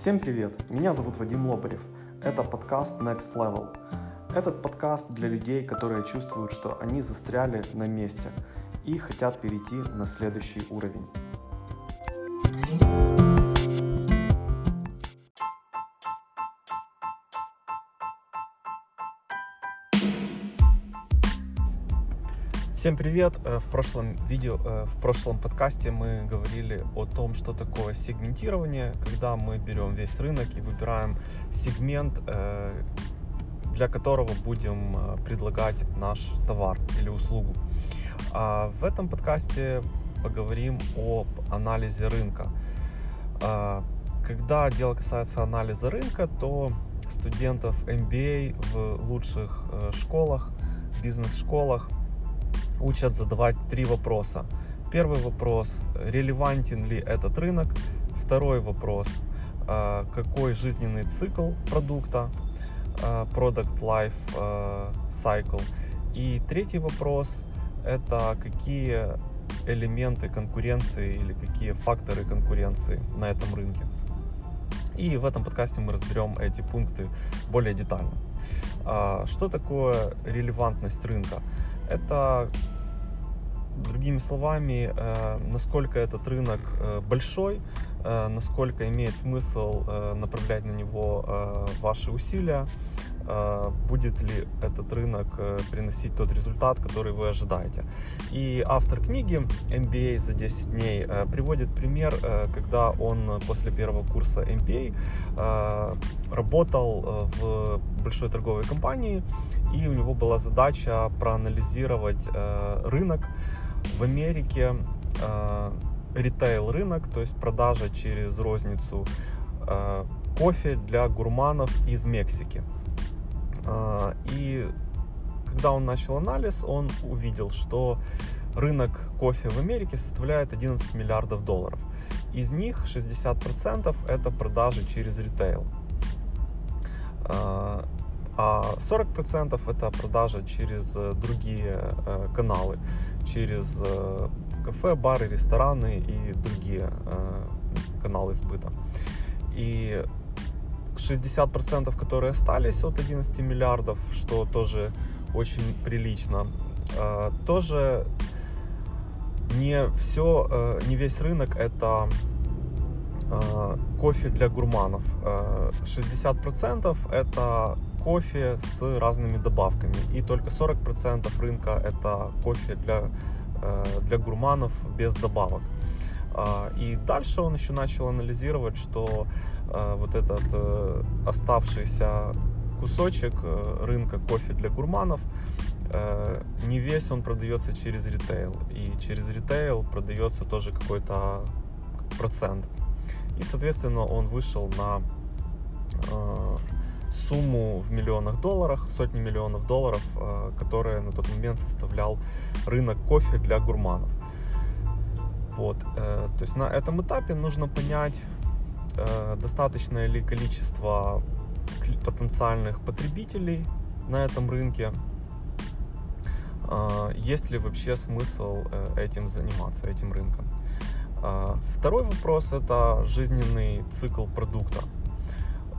Всем привет! Меня зовут Вадим Лобарев. Это подкаст Next Level. Этот подкаст для людей, которые чувствуют, что они застряли на месте и хотят перейти на следующий уровень. Всем привет! Э, в прошлом видео, э, в прошлом подкасте мы говорили о том, что такое сегментирование, когда мы берем весь рынок и выбираем сегмент, э, для которого будем предлагать наш товар или услугу. А в этом подкасте поговорим об анализе рынка. А, когда дело касается анализа рынка, то студентов MBA в лучших школах, бизнес-школах – учат задавать три вопроса. Первый вопрос, релевантен ли этот рынок? Второй вопрос, а, какой жизненный цикл продукта, а, product life а, cycle. И третий вопрос, это какие элементы конкуренции или какие факторы конкуренции на этом рынке. И в этом подкасте мы разберем эти пункты более детально. Что такое релевантность рынка? Это Другими словами, э, насколько этот рынок э, большой, насколько имеет смысл направлять на него ваши усилия, будет ли этот рынок приносить тот результат, который вы ожидаете. И автор книги MBA за 10 дней приводит пример, когда он после первого курса MBA работал в большой торговой компании, и у него была задача проанализировать рынок, в Америке э, ритейл рынок, то есть продажа через розницу э, кофе для гурманов из Мексики. Э, и когда он начал анализ, он увидел, что рынок кофе в Америке составляет 11 миллиардов долларов. Из них 60% это продажи через ритейл. Э, а 40% это продажа через э, другие э, каналы через э, кафе, бары, рестораны и другие э, каналы сбыта. И 60%, которые остались от 11 миллиардов, что тоже очень прилично, э, тоже не все, не весь рынок это кофе для гурманов. 60% это кофе с разными добавками. И только 40% рынка это кофе для, э, для гурманов без добавок. А, и дальше он еще начал анализировать, что э, вот этот э, оставшийся кусочек рынка кофе для гурманов, не весь он продается через ритейл. И через ритейл продается тоже какой-то процент. И, соответственно, он вышел на сумму в миллионах долларов, сотни миллионов долларов, э, которая на тот момент составлял рынок кофе для гурманов. Вот, э, то есть на этом этапе нужно понять, э, достаточное ли количество потенциальных потребителей на этом рынке, есть ли вообще смысл этим заниматься, этим рынком. Второй вопрос это жизненный цикл продукта.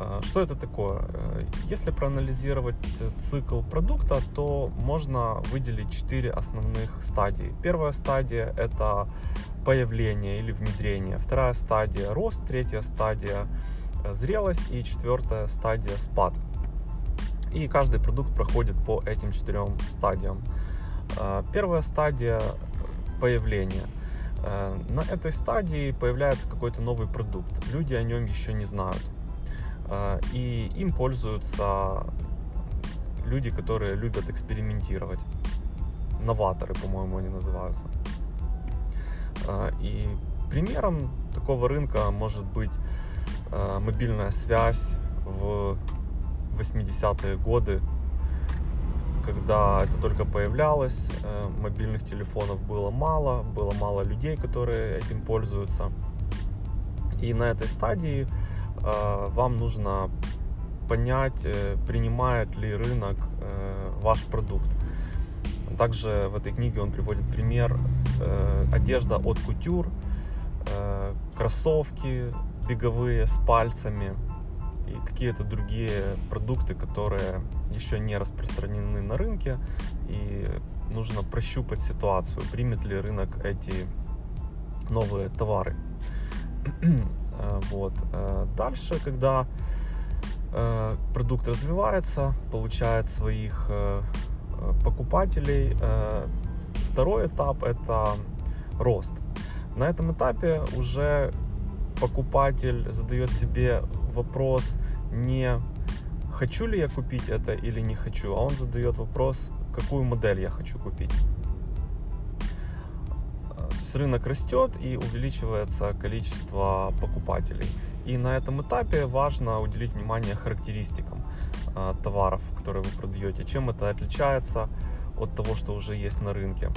А, что это такое? Э, если проанализировать цикл продукта, то можно выделить четыре основных стадии. Первая стадия – это появление или внедрение. Вторая стадия – рост. Третья стадия – зрелость. И четвертая стадия – спад. И каждый продукт проходит по этим четырем стадиям. А, первая стадия – появление. Э, на этой стадии появляется какой-то новый продукт. Люди о нем еще не знают и им пользуются люди, которые любят экспериментировать. Новаторы, по-моему, они называются. А, и примером такого рынка может быть а, мобильная связь в 80-е годы, когда это только появлялось, мобильных телефонов было мало, было мало людей, которые этим пользуются. И на этой стадии Э, вам нужно понять, э, принимает ли рынок э, ваш продукт. Также в этой книге он приводит пример одежда от кутюр, кроссовки беговые с пальцами и какие-то другие продукты, которые еще не распространены на рынке, и нужно прощупать ситуацию, примет ли рынок эти новые товары. вот. Дальше, когда продукт развивается, получает своих покупателей, второй этап это рост. На этом этапе уже покупатель задает себе вопрос не хочу ли я купить это или не хочу, а он задает вопрос, какую модель я хочу купить. Есть рынок растет и увеличивается количество покупателей. И на этом этапе важно уделить внимание характеристикам э, товаров, которые вы продаете, чем это отличается от того, что уже есть на рынке.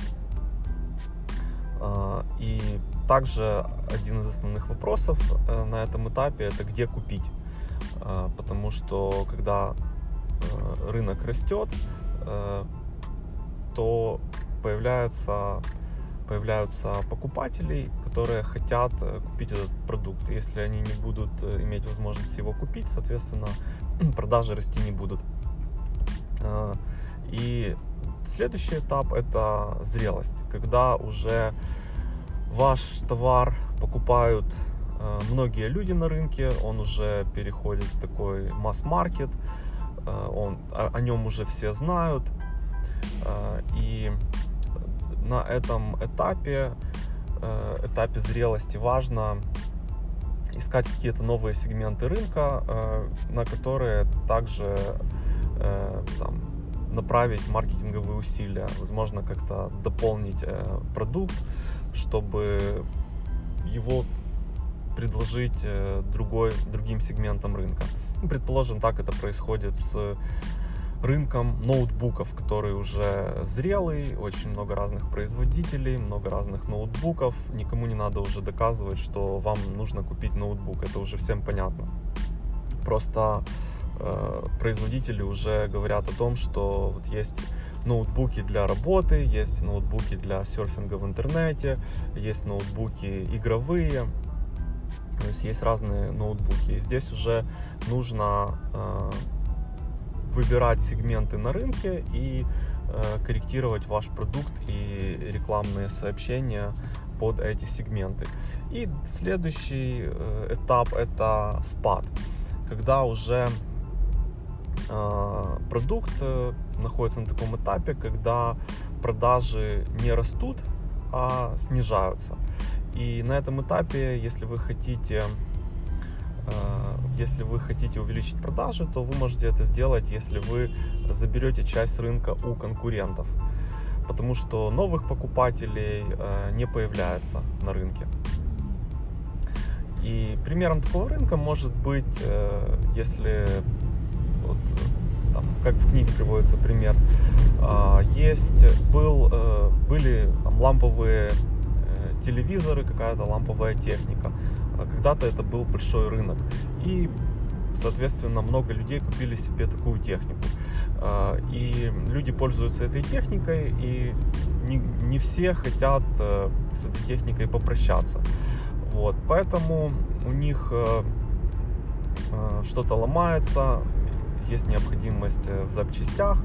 А, и также один из основных вопросов э, на этом этапе это где купить. А, потому что когда э, рынок растет, э, то появляются, появляются покупатели, которые хотят купить этот продукт. Если они не будут иметь возможности его купить, соответственно, продажи расти не будут. А, и Следующий этап это зрелость, когда уже ваш товар покупают э, многие люди на рынке, он уже переходит в такой масс-маркет, э, он, о, о нем уже все знают, э, и на этом этапе, э, этапе зрелости важно искать какие-то новые сегменты рынка, э, на которые также э, там, направить маркетинговые усилия, возможно, как-то дополнить продукт, чтобы его предложить другой, другим сегментам рынка. Предположим, так это происходит с рынком ноутбуков, который уже зрелый, очень много разных производителей, много разных ноутбуков. Никому не надо уже доказывать, что вам нужно купить ноутбук, это уже всем понятно. Просто Э, производители уже говорят о том, что вот есть ноутбуки для работы, есть ноутбуки для серфинга в интернете, есть ноутбуки игровые, то есть есть разные ноутбуки. И здесь уже нужно э, выбирать сегменты на рынке и э, корректировать ваш продукт и рекламные сообщения под эти сегменты. И следующий э, этап это спад, когда уже а, продукт э, находится на таком этапе, когда продажи не растут, а снижаются. И на этом этапе, если вы хотите если вы хотите увеличить продажи, то вы можете это сделать, если вы заберете часть рынка у конкурентов. Потому что новых покупателей э, не появляется на рынке. И примером такого рынка может быть, э, если вот, там, как в книге приводится пример, есть, был, э, были там, ламповые э, телевизоры, какая-то ламповая техника. А когда-то это был большой рынок. И, соответственно, много людей купили себе такую технику. А, и люди пользуются этой техникой, и не, не все хотят э, с этой техникой попрощаться. Вот, поэтому у них что-то ломается, есть необходимость э, в запчастях.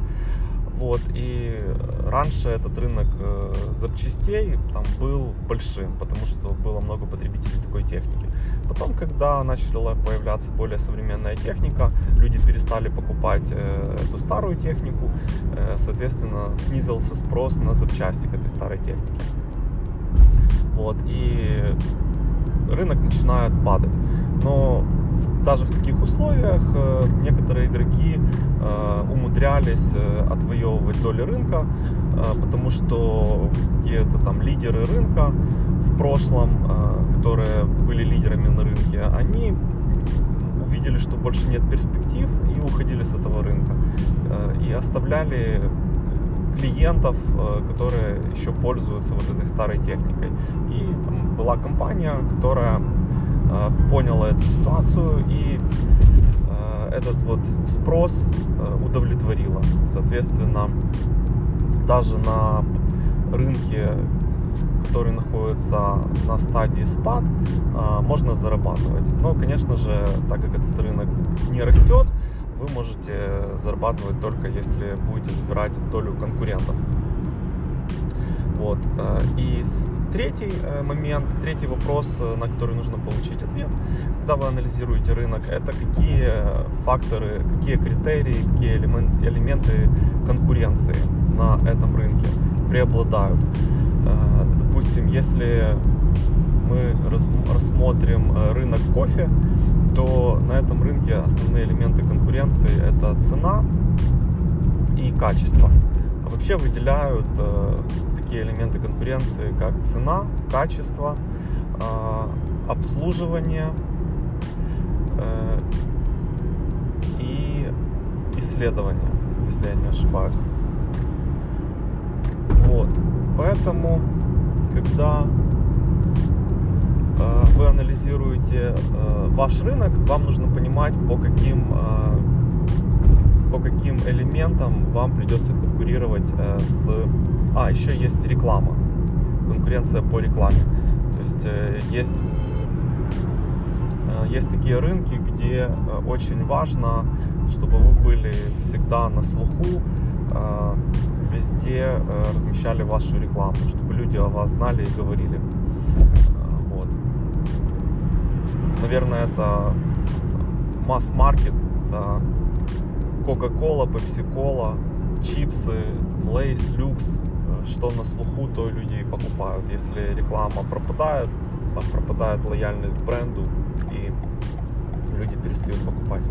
Вот, и раньше этот рынок э, запчастей там был большим, потому что было много потребителей такой техники. Потом, когда начала появляться более современная техника, люди перестали покупать э, эту старую технику, э, соответственно, снизился спрос на запчасти к этой старой технике. Вот, и рынок начинает падать. Но даже в таких условиях э, некоторые игроки э, умудрялись э, отвоевывать доли рынка, потому что какие-то там лидеры рынка в прошлом, которые были лидерами на рынке, они увидели, что больше нет перспектив и уходили с этого рынка. И оставляли клиентов, которые еще пользуются вот этой старой техникой. И там была компания, которая Э, поняла эту ситуацию и э, этот вот спрос э, удовлетворила. Соответственно, даже на рынке который находится на стадии спад, можно зарабатывать. Но, конечно же, так как этот рынок не растет, вы можете зарабатывать только если будете забирать долю конкурентов. Вот. Э, и третий э, момент, третий вопрос, э, на который нужно получить ответ, когда вы анализируете рынок, это какие факторы, какие критерии, какие элементы конкуренции на этом рынке преобладают. Допустим, если мы рассмотрим рынок кофе, то на этом рынке основные элементы конкуренции это цена и качество. Вообще выделяют э, такие элементы конкуренции, как цена, качество, э, обслуживание э, и исследование, если я не ошибаюсь. Вот. Поэтому, когда вы анализируете ваш рынок, вам нужно понимать, по каким по каким элементам вам придется конкурировать э, с... А, еще есть реклама. Конкуренция по рекламе. То есть э, есть, э, есть такие рынки, где очень важно, чтобы вы были всегда на слуху, везде размещали вашу рекламу, чтобы люди о вас знали и говорили. Вот. Наверное, это масс-маркет, это Coca-Cola, Pepsi-Cola, чипсы, Lays, Lux, что на слуху, то люди покупают. Если реклама пропадает, там пропадает лояльность к бренду, и люди перестают покупать.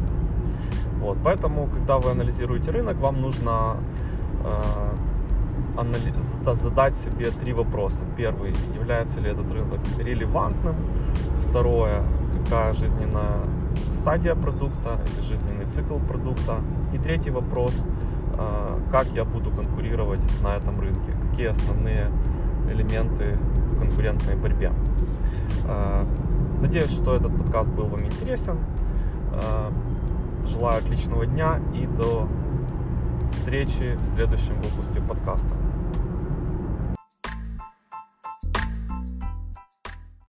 Вот, поэтому, когда вы анализируете рынок, вам нужно э, анали- задать себе три вопроса. Первый, является ли этот рынок релевантным? Второе, какая жизненная стадия продукта или жизненный цикл продукта. И третий вопрос, а, как я буду конкурировать на этом рынке, какие основные элементы в конкурентной борьбе. А, надеюсь, что этот подкаст был вам интересен. А, желаю отличного дня и до встречи в следующем выпуске подкаста.